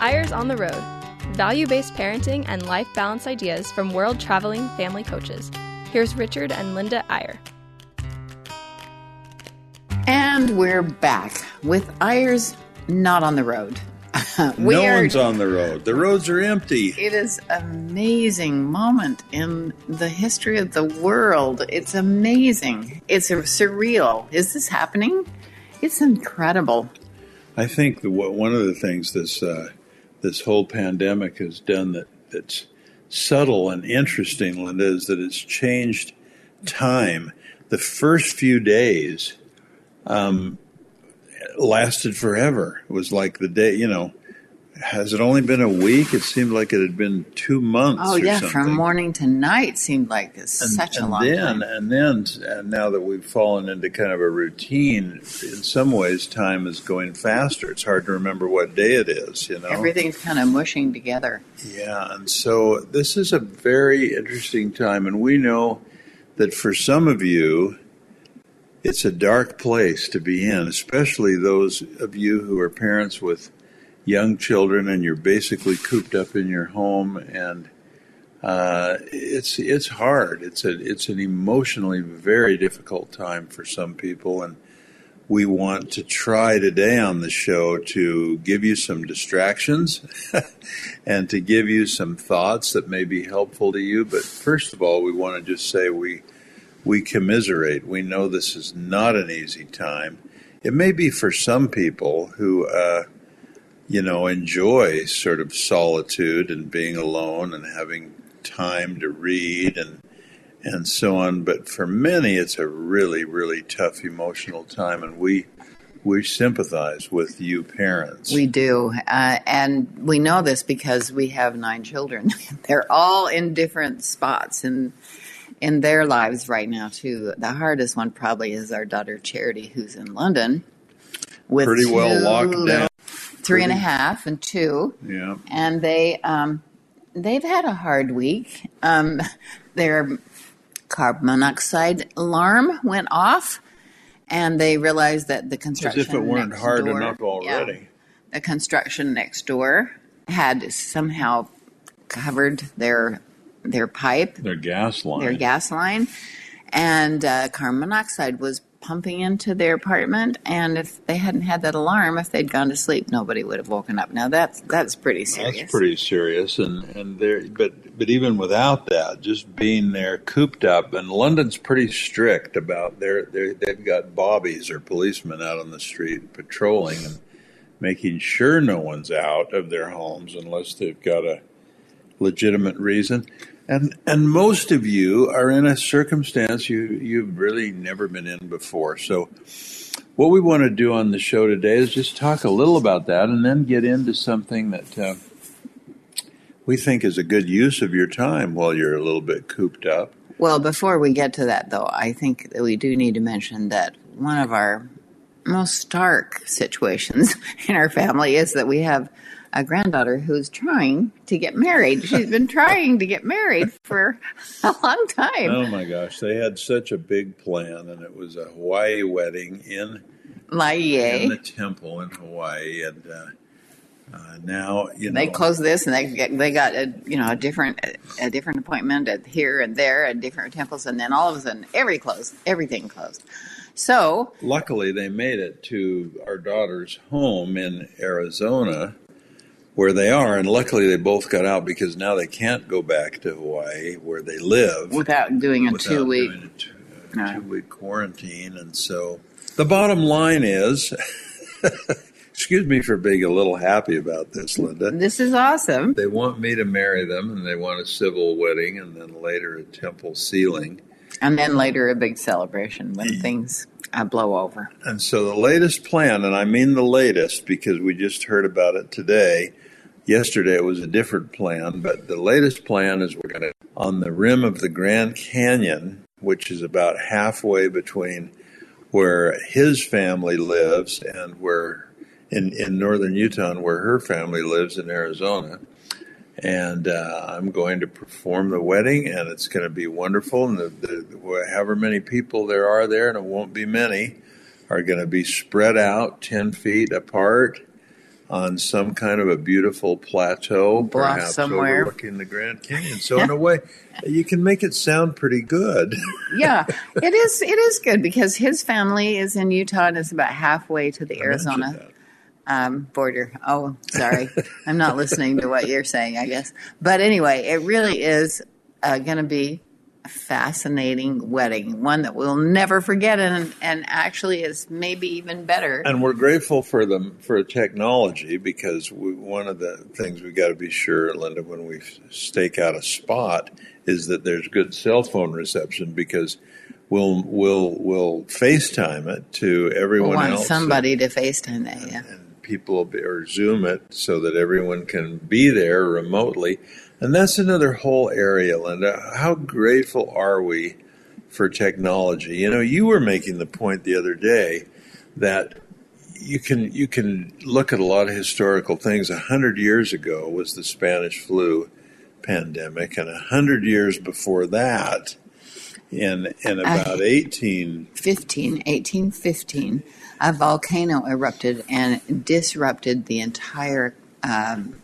Eyres on the Road value based parenting and life balance ideas from world traveling family coaches. Here's Richard and Linda Eyre. And we're back with Eyres not on the road. no are, one's on the road. The roads are empty. It is an amazing moment in the history of the world. It's amazing. It's surreal. Is this happening? It's incredible. I think the, one of the things that's uh, this whole pandemic has done that that's subtle and interesting, Linda, is that it's changed time. The first few days um, lasted forever. It was like the day, you know, has it only been a week? It seemed like it had been two months. Oh yeah, something. from morning to night seemed like this and, such and a long then, time. And then, and now that we've fallen into kind of a routine, in some ways, time is going faster. It's hard to remember what day it is. You know, everything's kind of mushing together. Yeah, and so this is a very interesting time, and we know that for some of you. It's a dark place to be in, especially those of you who are parents with young children and you're basically cooped up in your home and uh, it's it's hard. It's a it's an emotionally very difficult time for some people, and we want to try today on the show to give you some distractions and to give you some thoughts that may be helpful to you. But first of all, we want to just say we we commiserate. We know this is not an easy time. It may be for some people who. Uh, you know, enjoy sort of solitude and being alone and having time to read and and so on. But for many, it's a really, really tough emotional time, and we we sympathize with you parents. We do, uh, and we know this because we have nine children. They're all in different spots in in their lives right now too. The hardest one probably is our daughter Charity, who's in London. With pretty well locked down three and a half and two. Yeah. And they um, they've had a hard week. Um, their carbon monoxide alarm went off, and they realized that the construction as if it weren't hard door, enough already. Yeah, the construction next door had somehow covered their their pipe, their gas line, their gas line, and uh, carbon monoxide was pumping into their apartment, and if they hadn't had that alarm, if they'd gone to sleep, nobody would have woken up. Now that's that's pretty serious. That's pretty serious, and and there, but but even without that, just being there cooped up, and London's pretty strict about their they they've got bobbies or policemen out on the street patrolling and making sure no one's out of their homes unless they've got a legitimate reason. And and most of you are in a circumstance you you've really never been in before. So what we want to do on the show today is just talk a little about that and then get into something that uh, we think is a good use of your time while you're a little bit cooped up. Well, before we get to that, though, I think that we do need to mention that one of our most stark situations in our family is that we have a granddaughter who's trying to get married. She's been trying to get married for a long time. Oh my gosh, they had such a big plan, and it was a Hawaii wedding in Laie. in the temple in Hawaii, and uh, uh, now you know they closed this, and they get, they got a you know a different a different appointment at here and there at different temples, and then all of a sudden every closed, everything closed. So luckily, they made it to our daughter's home in Arizona where they are, and luckily they both got out because now they can't go back to Hawaii where they live without doing a without two week a two, no. two week quarantine. And so the bottom line is. Excuse me for being a little happy about this, Linda. This is awesome. They want me to marry them, and they want a civil wedding, and then later a temple sealing. And then later a big celebration when things uh, blow over. And so the latest plan, and I mean the latest because we just heard about it today, Yesterday it was a different plan, but the latest plan is we're going to, on the rim of the Grand Canyon, which is about halfway between where his family lives and where in, in northern Utah where her family lives in Arizona. And uh, I'm going to perform the wedding, and it's going to be wonderful. And the, the, however many people there are there, and it won't be many, are going to be spread out 10 feet apart on some kind of a beautiful plateau, Bluff perhaps somewhere. overlooking the Grand Canyon. So in a way, you can make it sound pretty good. yeah, it is. It is good because his family is in Utah and is about halfway to the I Arizona um, border. Oh, sorry, I'm not listening to what you're saying. I guess, but anyway, it really is uh, going to be fascinating wedding, one that we'll never forget, and and actually is maybe even better. And we're grateful for them for technology because we, one of the things we got to be sure, Linda, when we stake out a spot, is that there's good cell phone reception because we'll we'll we'll FaceTime it to We everyone want else. somebody to FaceTime that. Yeah. and people will be, or Zoom it so that everyone can be there remotely. And that's another whole area, Linda. How grateful are we for technology? You know, you were making the point the other day that you can you can look at a lot of historical things. A hundred years ago was the Spanish flu pandemic, and a hundred years before that, in in about eighteen 15, 1815, a volcano erupted and disrupted the entire um,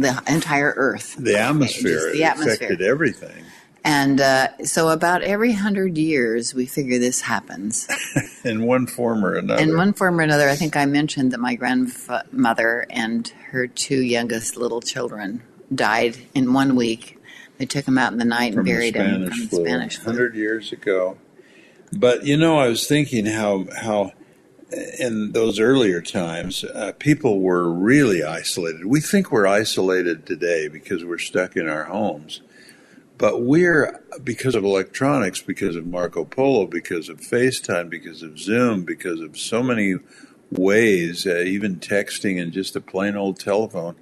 the entire Earth. the atmosphere, it the atmosphere. affected everything. And uh, so, about every hundred years, we figure this happens in one form or another. in one form or another. I think I mentioned that my grandmother and her two youngest little children died in one week. They took them out in the night from and the buried them Spanish from the Spanish flu. hundred years ago. But you know, I was thinking how how in those earlier times uh, people were really isolated. We think we're isolated today because we're stuck in our homes, but we're because of electronics, because of Marco Polo, because of FaceTime, because of Zoom, because of so many ways, uh, even texting and just a plain old telephone.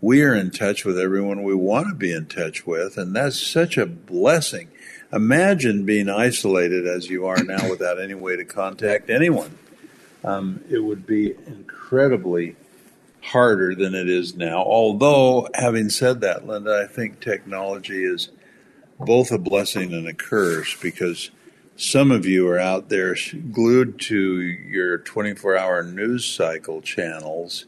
We are in touch with everyone we want to be in touch with, and that's such a blessing. Imagine being isolated as you are now without any way to contact anyone. Um, it would be incredibly harder than it is now. Although, having said that, Linda, I think technology is both a blessing and a curse because some of you are out there glued to your 24 hour news cycle channels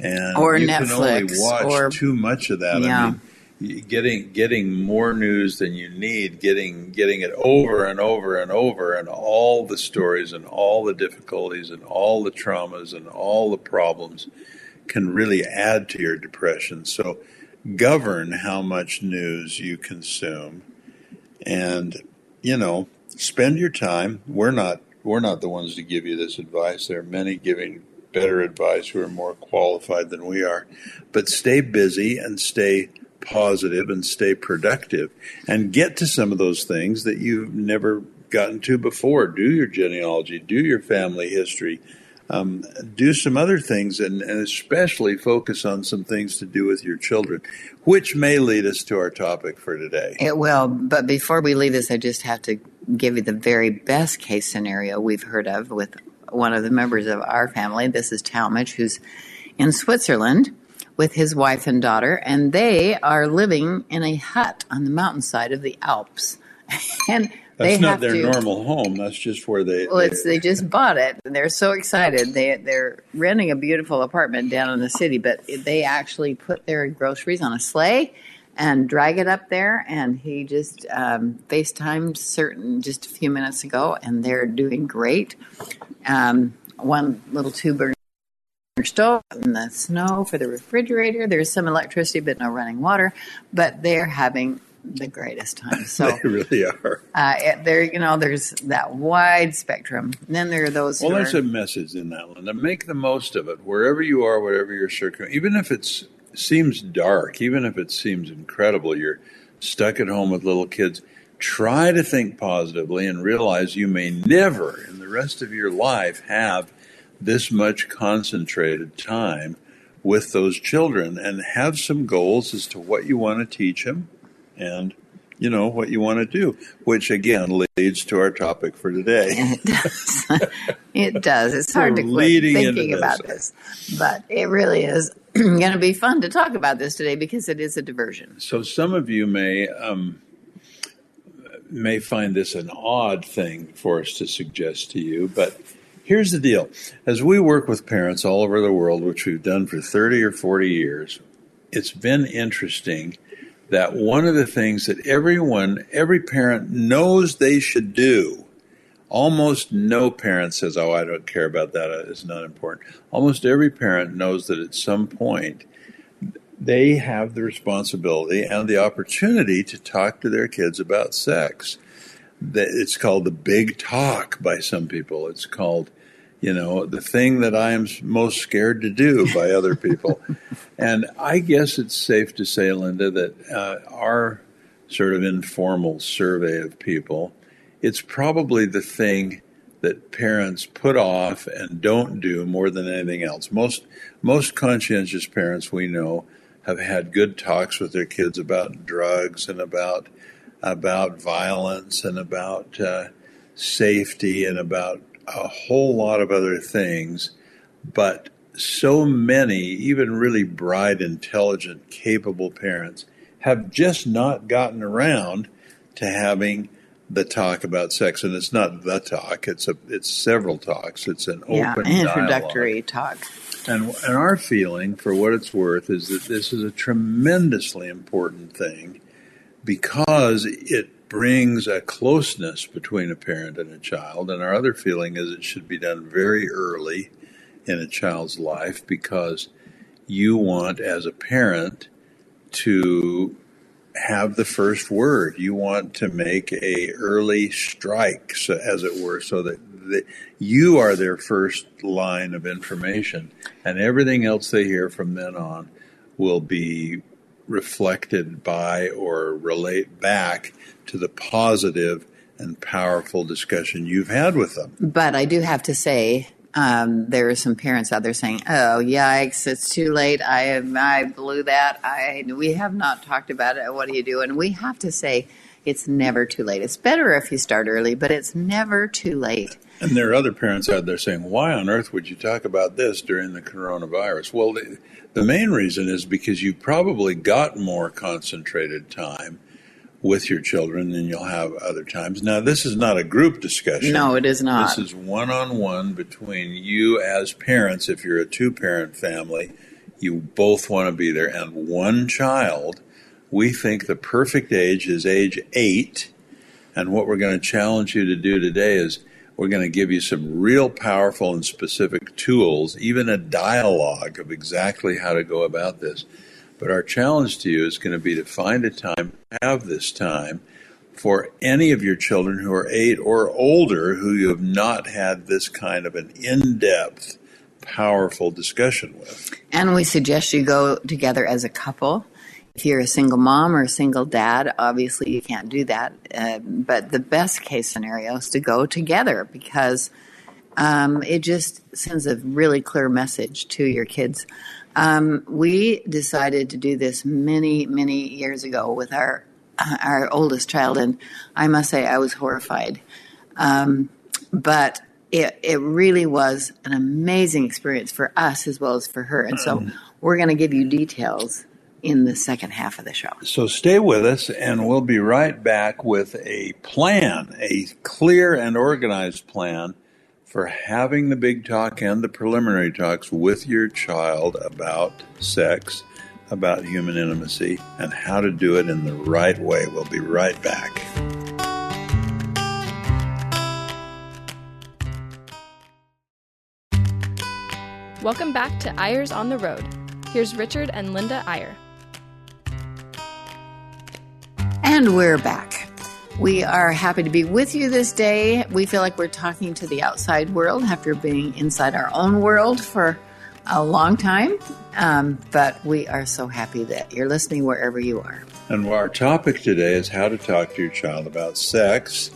and Or you can only Netflix, watch or- too much of that. Yeah. I mean, getting getting more news than you need, getting getting it over and over and over, and all the stories and all the difficulties and all the traumas and all the problems can really add to your depression. So govern how much news you consume, and you know spend your time. We're not we're not the ones to give you this advice. There are many giving better advice who are more qualified than we are. But stay busy and stay positive and stay productive and get to some of those things that you've never gotten to before. Do your genealogy, do your family history, um, do some other things, and, and especially focus on some things to do with your children, which may lead us to our topic for today. It will, but before we leave this, I just have to give you the very best case scenario we've heard of with one of the members of our family. This is Talmadge, who's in Switzerland with his wife and daughter, and they are living in a hut on the mountainside of the Alps. and they That's not their to, normal home. That's just where they. Well, it's, they just bought it, and they're so excited. They they're renting a beautiful apartment down in the city, but they actually put their groceries on a sleigh and drag it up there. And he just um, FaceTimed certain just a few minutes ago, and they're doing great. Um, one little two burner stove and the snow for the refrigerator. There's some electricity, but no running water. But they're having the greatest time. So they really are. uh, there, you know, there's that wide spectrum. And then there are those. Well, there's are, a message in that one. And make the most of it wherever you are, whatever your circumstance. Even if it seems dark, even if it seems incredible, you're stuck at home with little kids. Try to think positively and realize you may never, in the rest of your life, have this much concentrated time with those children, and have some goals as to what you want to teach them, and you know what you want to do. Which again leads to our topic for today. it does. it does. It's hard to quit thinking about this, but it really is going to be fun to talk about this today because it is a diversion. So some of you may um, may find this an odd thing for us to suggest to you, but here's the deal as we work with parents all over the world, which we've done for 30 or 40 years, it's been interesting that one of the things that everyone, every parent knows they should do, almost no parent says, Oh, I don't care about that, it's not important. Almost every parent knows that at some point they have the responsibility and the opportunity to talk to their kids about sex. It's called the big talk by some people. It's called, you know, the thing that I am most scared to do by other people. and I guess it's safe to say, Linda, that uh, our sort of informal survey of people, it's probably the thing that parents put off and don't do more than anything else. Most most conscientious parents we know have had good talks with their kids about drugs and about about violence and about uh, safety and about a whole lot of other things, but so many, even really bright, intelligent, capable parents, have just not gotten around to having the talk about sex, and it's not the talk; it's a it's several talks. It's an yeah, open introductory dialogue. talk. And, and our feeling, for what it's worth, is that this is a tremendously important thing because it brings a closeness between a parent and a child. And our other feeling is it should be done very early in a child's life because you want, as a parent, to have the first word. You want to make a early strike, so, as it were, so that the, you are their first line of information, and everything else they hear from then on will be reflected by or relate back to the positive and powerful discussion you've had with them. But I do have to say, um, there are some parents out there saying, "Oh, yikes! It's too late. I I blew that. I we have not talked about it. What do you do?" And we have to say, it's never too late. It's better if you start early, but it's never too late. And there are other parents out there saying, why on earth would you talk about this during the coronavirus? Well, the, the main reason is because you probably got more concentrated time with your children than you'll have other times. Now, this is not a group discussion. No, it is not. This is one on one between you as parents. If you're a two parent family, you both want to be there, and one child. We think the perfect age is age eight. And what we're going to challenge you to do today is we're going to give you some real powerful and specific tools, even a dialogue of exactly how to go about this. But our challenge to you is going to be to find a time, have this time for any of your children who are eight or older who you have not had this kind of an in depth, powerful discussion with. And we suggest you go together as a couple if you're a single mom or a single dad, obviously you can't do that. Uh, but the best case scenario is to go together because um, it just sends a really clear message to your kids. Um, we decided to do this many, many years ago with our our oldest child, and I must say I was horrified. Um, but it, it really was an amazing experience for us as well as for her. And so we're going to give you details in the second half of the show. So stay with us, and we'll be right back with a plan, a clear and organized plan for having the big talk and the preliminary talks with your child about sex, about human intimacy, and how to do it in the right way. We'll be right back. Welcome back to Eyres on the Road. Here's Richard and Linda Eyre. And we're back. We are happy to be with you this day. We feel like we're talking to the outside world after being inside our own world for a long time. Um, but we are so happy that you're listening wherever you are. And our topic today is how to talk to your child about sex.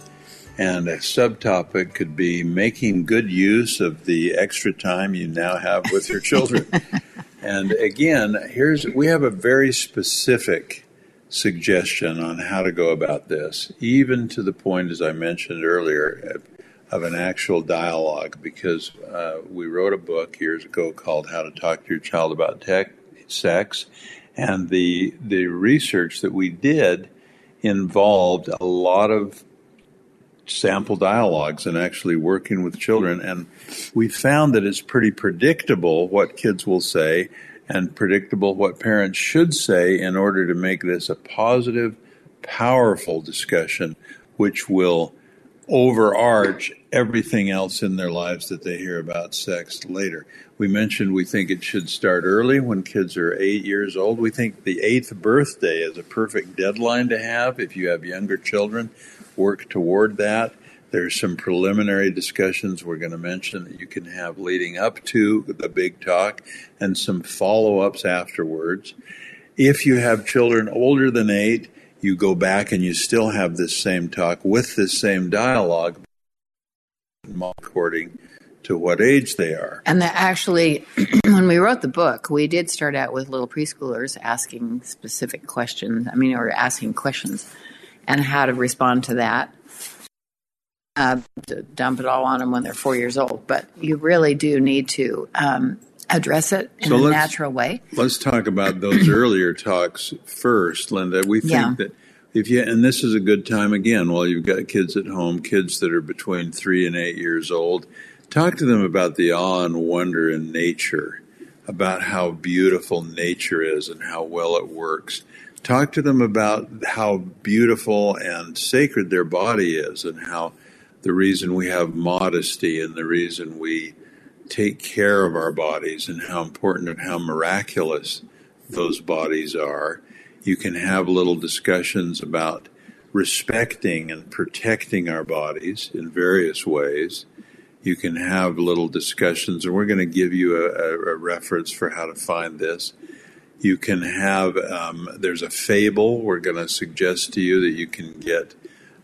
And a subtopic could be making good use of the extra time you now have with your children. and again, here's we have a very specific suggestion on how to go about this, even to the point, as I mentioned earlier, of an actual dialogue, because uh, we wrote a book years ago called How to Talk to Your Child About Tech, Sex, and the, the research that we did involved a lot of sample dialogues and actually working with children. And we found that it's pretty predictable what kids will say and predictable what parents should say in order to make this a positive, powerful discussion, which will overarch everything else in their lives that they hear about sex later. We mentioned we think it should start early when kids are eight years old. We think the eighth birthday is a perfect deadline to have if you have younger children. Work toward that. There's some preliminary discussions we're going to mention that you can have leading up to the big talk and some follow ups afterwards. If you have children older than eight, you go back and you still have this same talk with this same dialogue according to what age they are. And that actually, when we wrote the book, we did start out with little preschoolers asking specific questions. I mean, or asking questions and how to respond to that. Uh, to dump it all on them when they're four years old, but you really do need to um, address it in so a natural way. Let's talk about those earlier talks first, Linda. We think yeah. that if you and this is a good time again while you've got kids at home, kids that are between three and eight years old, talk to them about the awe and wonder in nature, about how beautiful nature is and how well it works talk to them about how beautiful and sacred their body is and how the reason we have modesty and the reason we take care of our bodies and how important and how miraculous those bodies are. You can have little discussions about respecting and protecting our bodies in various ways. You can have little discussions, and we're going to give you a, a, reference for how to find this you can have, um, there's a fable we're going to suggest to you that you can get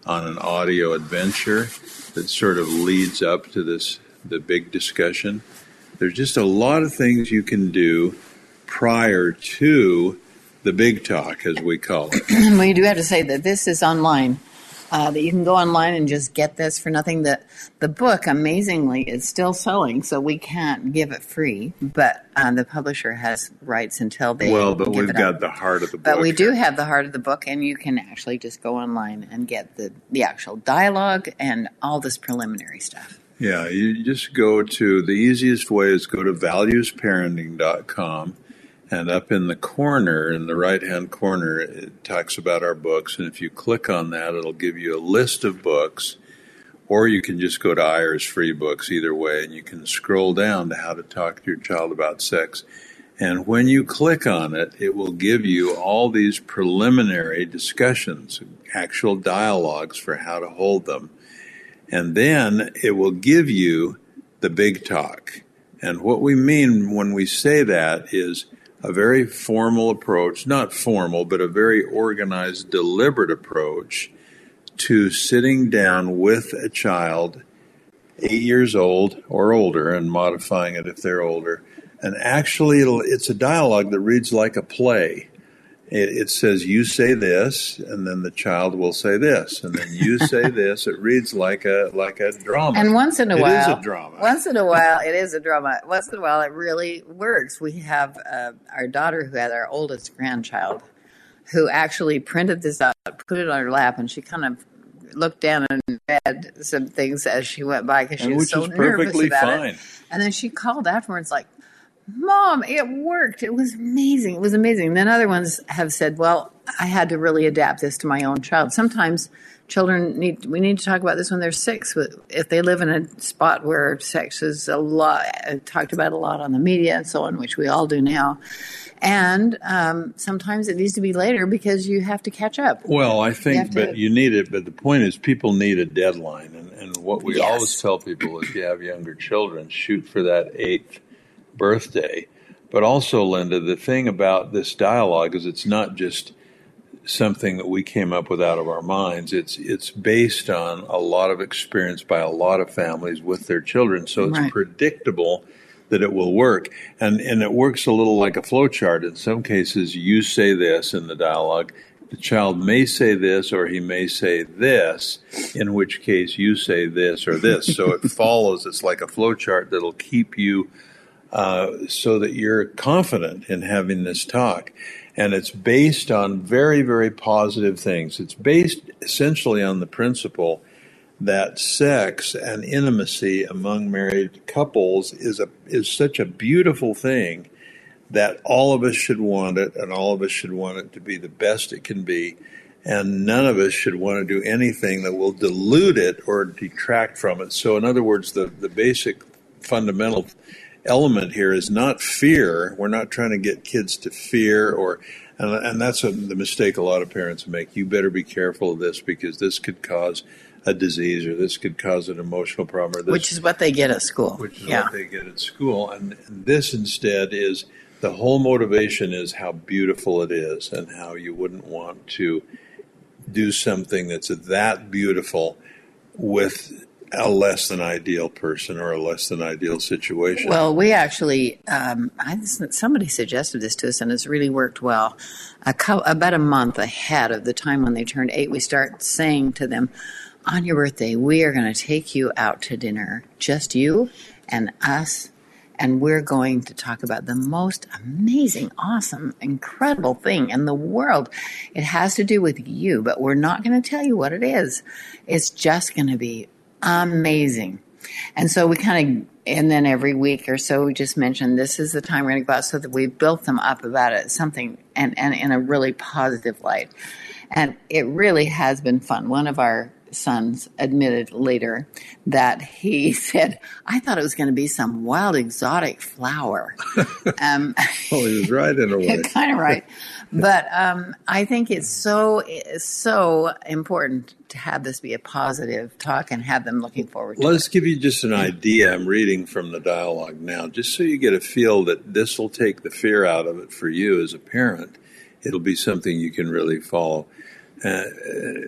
on an audio adventure that sort of leads up to this, the big discussion. There's just a lot of things you can do prior to the big talk, as we call it. well, you do have to say that this is online uh, that you can go online and just get this for nothing. That the book, amazingly, is still selling, so we can't give it free. But uh, the publisher has rights until they. Well, but we've got up. the heart of the book. But we do have the heart of the book, and you can actually just go online and get the the actual dialogue and all this preliminary stuff. Yeah, you just go to the easiest way is go to valuesparenting.com and up in the corner, in the right hand corner, it talks about our books. And if you click on that, it'll give you a list of books. Or you can just go to Eyre's free books, either way, and you can scroll down to how to talk to your child about sex. And when you click on it, it will give you all these preliminary discussions, actual dialogues for how to hold them. And then it will give you the big talk. And what we mean when we say that is a very formal approach, not formal, but a very organized, deliberate approach to sitting down with a child, eight years old or older, and modifying it if they're older. And actually, it's a dialogue that reads like a play it, it, says you say this and then the child will say this. And then you say this. It reads like a like a drama. And once in a it while it is a drama. once in a while it is a drama. Once in a while it really works. We have uh, our daughter who had our oldest grandchild who actually printed this out put it on her lap and she kind of looked down and read some things as she went by because she was so nervous about fine. it and then she called afterwards like Mom, it worked. It was amazing. It was amazing. Then other ones have said, well, I had to really adapt this to my own child. Sometimes children need, we need to talk about this when they're six. If they live in a spot where sex is a lot, talked about a lot on the media and so on, which we all do now. And um, sometimes it needs to be later because you have to catch up. Well, I think, you but to, you need it. But the point is, people need a deadline. And, and what we yes. always tell people if you have younger children, shoot for that eighth birthday. But also, Linda, the thing about this dialogue is it's not just something that we came up with out of our minds. It's it's based on a lot of experience by a lot of families with their children, so it's right. predictable that it will work. And and it works a little like a flow chart. In some cases, you say this in the dialogue. The child may say this or he may say this, in which case you say this or this. So it follows. It's like a flow chart that'll keep you uh, so that you're confident in having this talk. And it's based on very, very positive things. It's based essentially on the principle that sex and intimacy among married couples is a is such a beautiful thing that all of us should want it and all of us should want it to be the best it can be and none of us should want to do anything that will dilute it or detract from it so in other words the the basic fundamental element here is not fear we're not trying to get kids to fear or and, and that's a, the mistake a lot of parents make you better be careful of this because this could cause a disease or this could cause an emotional problem. Or This, which is what they get at school. Which is yeah. what they get at school. And this instead is the whole motivation is how beautiful it is and how you wouldn't want to do something that's that beautiful with a less than ideal person or a less than ideal situation. Well, we actually, um, I, somebody suggested this to us, and it's really worked well. A co- about a month ahead of the time when they turned eight, we start saying to them, "On your birthday, we are going to take you out to dinner, just you and us." And we're going to talk about the most amazing, awesome, incredible thing in the world. It has to do with you, but we're not going to tell you what it is. It's just going to be amazing. And so we kind of, and then every week or so, we just mentioned this is the time we're going to go out so that we built them up about it, something, and, and in a really positive light. And it really has been fun. One of our sons admitted later that he said, I thought it was going to be some wild exotic flower. Um, well, he was right in a way. kind of right. But um, I think it's so so important to have this be a positive talk and have them looking forward to Let's it. give you just an idea. I'm reading from the dialogue now, just so you get a feel that this will take the fear out of it for you as a parent. It'll be something you can really follow. Uh,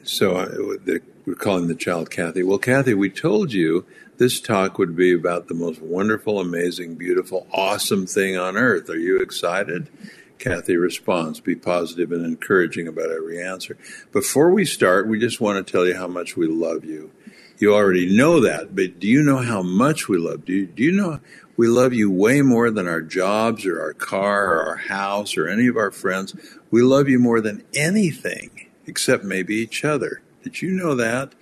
so uh, the, we're calling the child Kathy. Well, Kathy, we told you this talk would be about the most wonderful, amazing, beautiful, awesome thing on earth. Are you excited? Kathy responds, be positive and encouraging about every answer. Before we start, we just want to tell you how much we love you. You already know that, but do you know how much we love you? Do you know we love you way more than our jobs or our car or our house or any of our friends? We love you more than anything except maybe each other. Did you know that?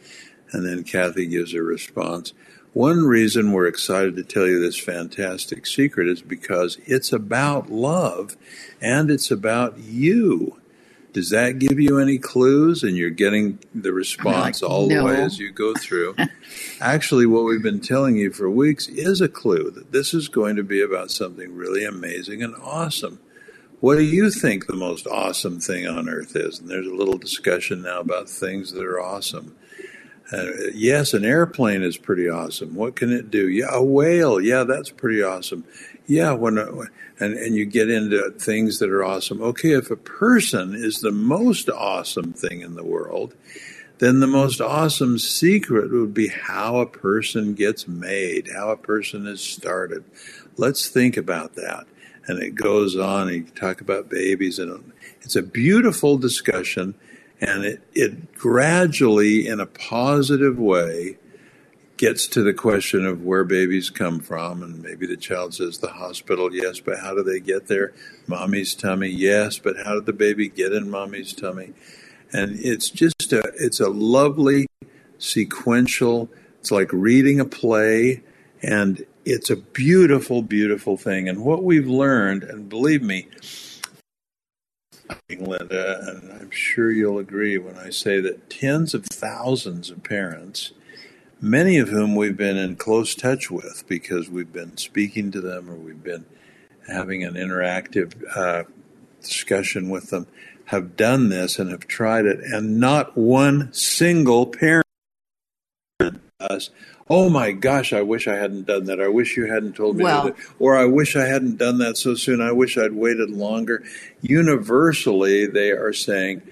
And then Kathy gives a response. One reason we're excited to tell you this fantastic secret is because it's about love and it's about you. Does that give you any clues? And you're getting the response like, all no. the way as you go through. Actually, what we've been telling you for weeks is a clue that this is going to be about something really amazing and awesome. What do you think the most awesome thing on earth is? And there's a little discussion now about things that are awesome. Uh, yes, an airplane is pretty awesome. What can it do? Yeah, a whale. Yeah, that's pretty awesome. Yeah, when uh, and and you get into things that are awesome. Okay, if a person is the most awesome thing in the world, then the most awesome secret would be how a person gets made, how a person is started. Let's think about that. And it goes on. And you talk about babies, and it's a beautiful discussion and it, it gradually, in a positive way, gets to the question of where babies come from. And maybe the child says the hospital, yes, but how do they get there? Mommy's tummy, yes, but how did the baby get in mommy's tummy? And it's just a, it's a lovely sequential, it's like reading a play, and it's a beautiful, beautiful thing. And what we've learned, and believe me, Linda, and I'm sure you'll agree when I say that tens of thousands of parents, many of whom we've been in close touch with because we've been speaking to them or we've been having an interactive uh, discussion with them, have done this and have tried it, and not one single parent us oh my gosh, I wish I hadn't done that. I wish you hadn't told me well, that. Or I wish I hadn't done that so soon. I wish I'd waited longer. Universally, they are saying,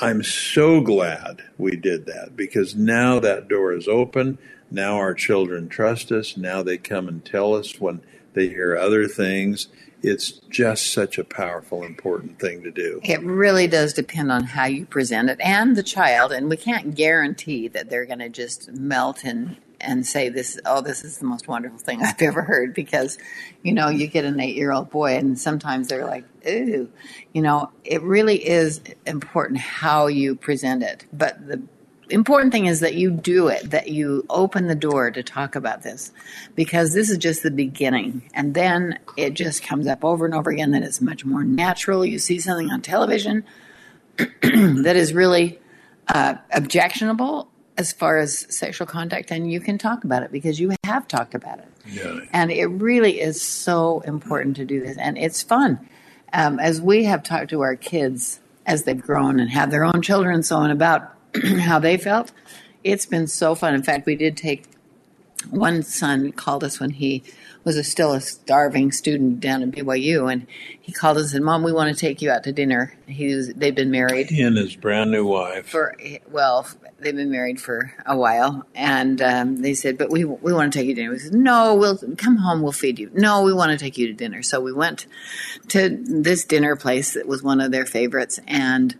I'm so glad we did that because now that door is open. Now our children trust us. Now they come and tell us when they hear other things. It's just such a powerful, important thing to do. It really does depend on how you present it and the child, and we can't guarantee that they're going to just melt and and say this oh this is the most wonderful thing I've ever heard because you know you get an 8-year-old boy and sometimes they're like ooh you know it really is important how you present it but the important thing is that you do it, that you open the door to talk about this, because this is just the beginning. And then it just comes up over and over again that it's much more natural. You see something on television that is really uh, objectionable as far as sexual contact, and you can talk about it because you have talked about it. Yeah. And it really is so important to do this, and it's fun. Um, as we have talked to our kids as they've grown and have their own children so on about how they felt, it's been so fun. In fact, we did take one son called us when he was a, still a starving student down at BYU, and he called us and said, "Mom, we want to take you out to dinner." He was, they've been married He and his brand new wife. for well, they've been married for a while, and um, they said, "But we we want to take you to dinner." We said, "No, we'll come home. We'll feed you." No, we want to take you to dinner. So we went to this dinner place that was one of their favorites, and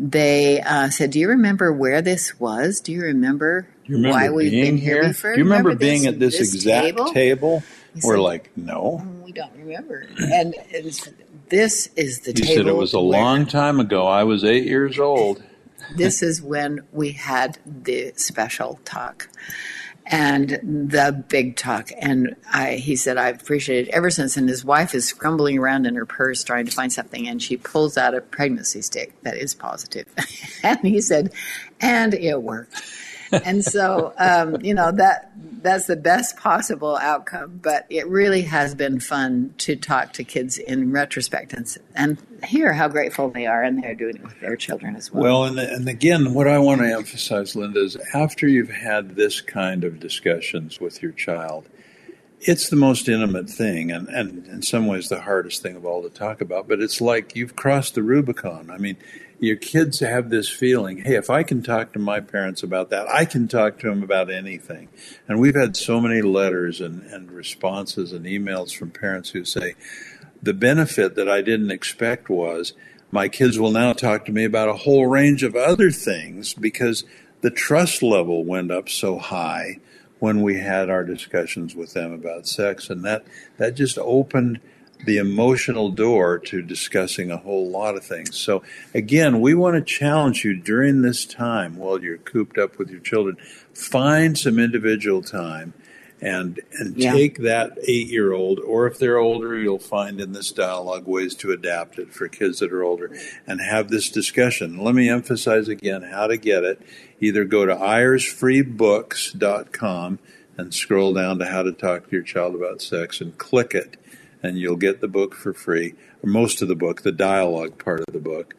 they uh, said, "Do you remember where this was? Do you remember, Do you remember why we've being been here, here? before? Do you remember, being at this, exact table?" table? He We're said, like, no. We don't remember. And this is the He table. said it was a where- long time ago. I was eight years old. this is when we had the special talk and the big talk. And I, he said i've appreciated it ever since. And his wife is scrambling around in her purse trying to find something. And she pulls out a pregnancy stick that is positive. and he said and it worked and so um, you know that that's the best possible outcome but it really has been fun to talk to kids in retrospect and, and hear how grateful they are and they're doing it with their children as well. Well, and, and again, what I want to emphasize, Linda, is after you've had this kind of discussions with your child, it's the most intimate thing, and, and in some ways the hardest thing of all to talk about. But it's like you've crossed the Rubicon. I mean, your kids have this feeling hey, if I can talk to my parents about that, I can talk to them about anything. And we've had so many letters and, and responses and emails from parents who say, the benefit that I didn't expect was my kids will now talk to me about a whole range of other things because the trust level went up so high when we had our discussions with them about sex and that that just opened the emotional door to discussing a whole lot of things. So again, we want to challenge you during this time while you're cooped up with your children, find some individual time and and Yeah. take that eight year old, or if they're older, you'll find in this dialogue ways to adapt it for kids that are older and have this discussion. Let me emphasize again how to get it. Either go to eyresfreebooks.com and scroll down to how to talk to your child about sex and click it, and you'll get the book for free, or most of the book, the dialogue part of the book.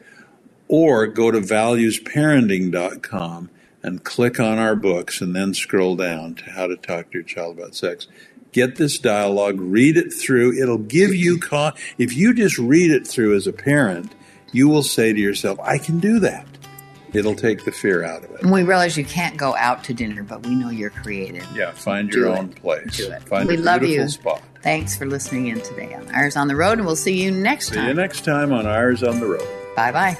Or go to valuesparenting.com and click on our books and then scroll down to how to talk to your child about sex. Get this dialogue, read it through. It'll give you, con- if you just read it through as a parent, you will say to yourself, I can do that. It'll take the fear out of it. And we realize you can't go out to dinner, but we know you're creative. Yeah, find your Do own it. place. Do it. Find We a love you. spot. Thanks for listening in today on Eyres on the Road, and we'll see you next time. See you next time on Eyres on the Road. Bye bye.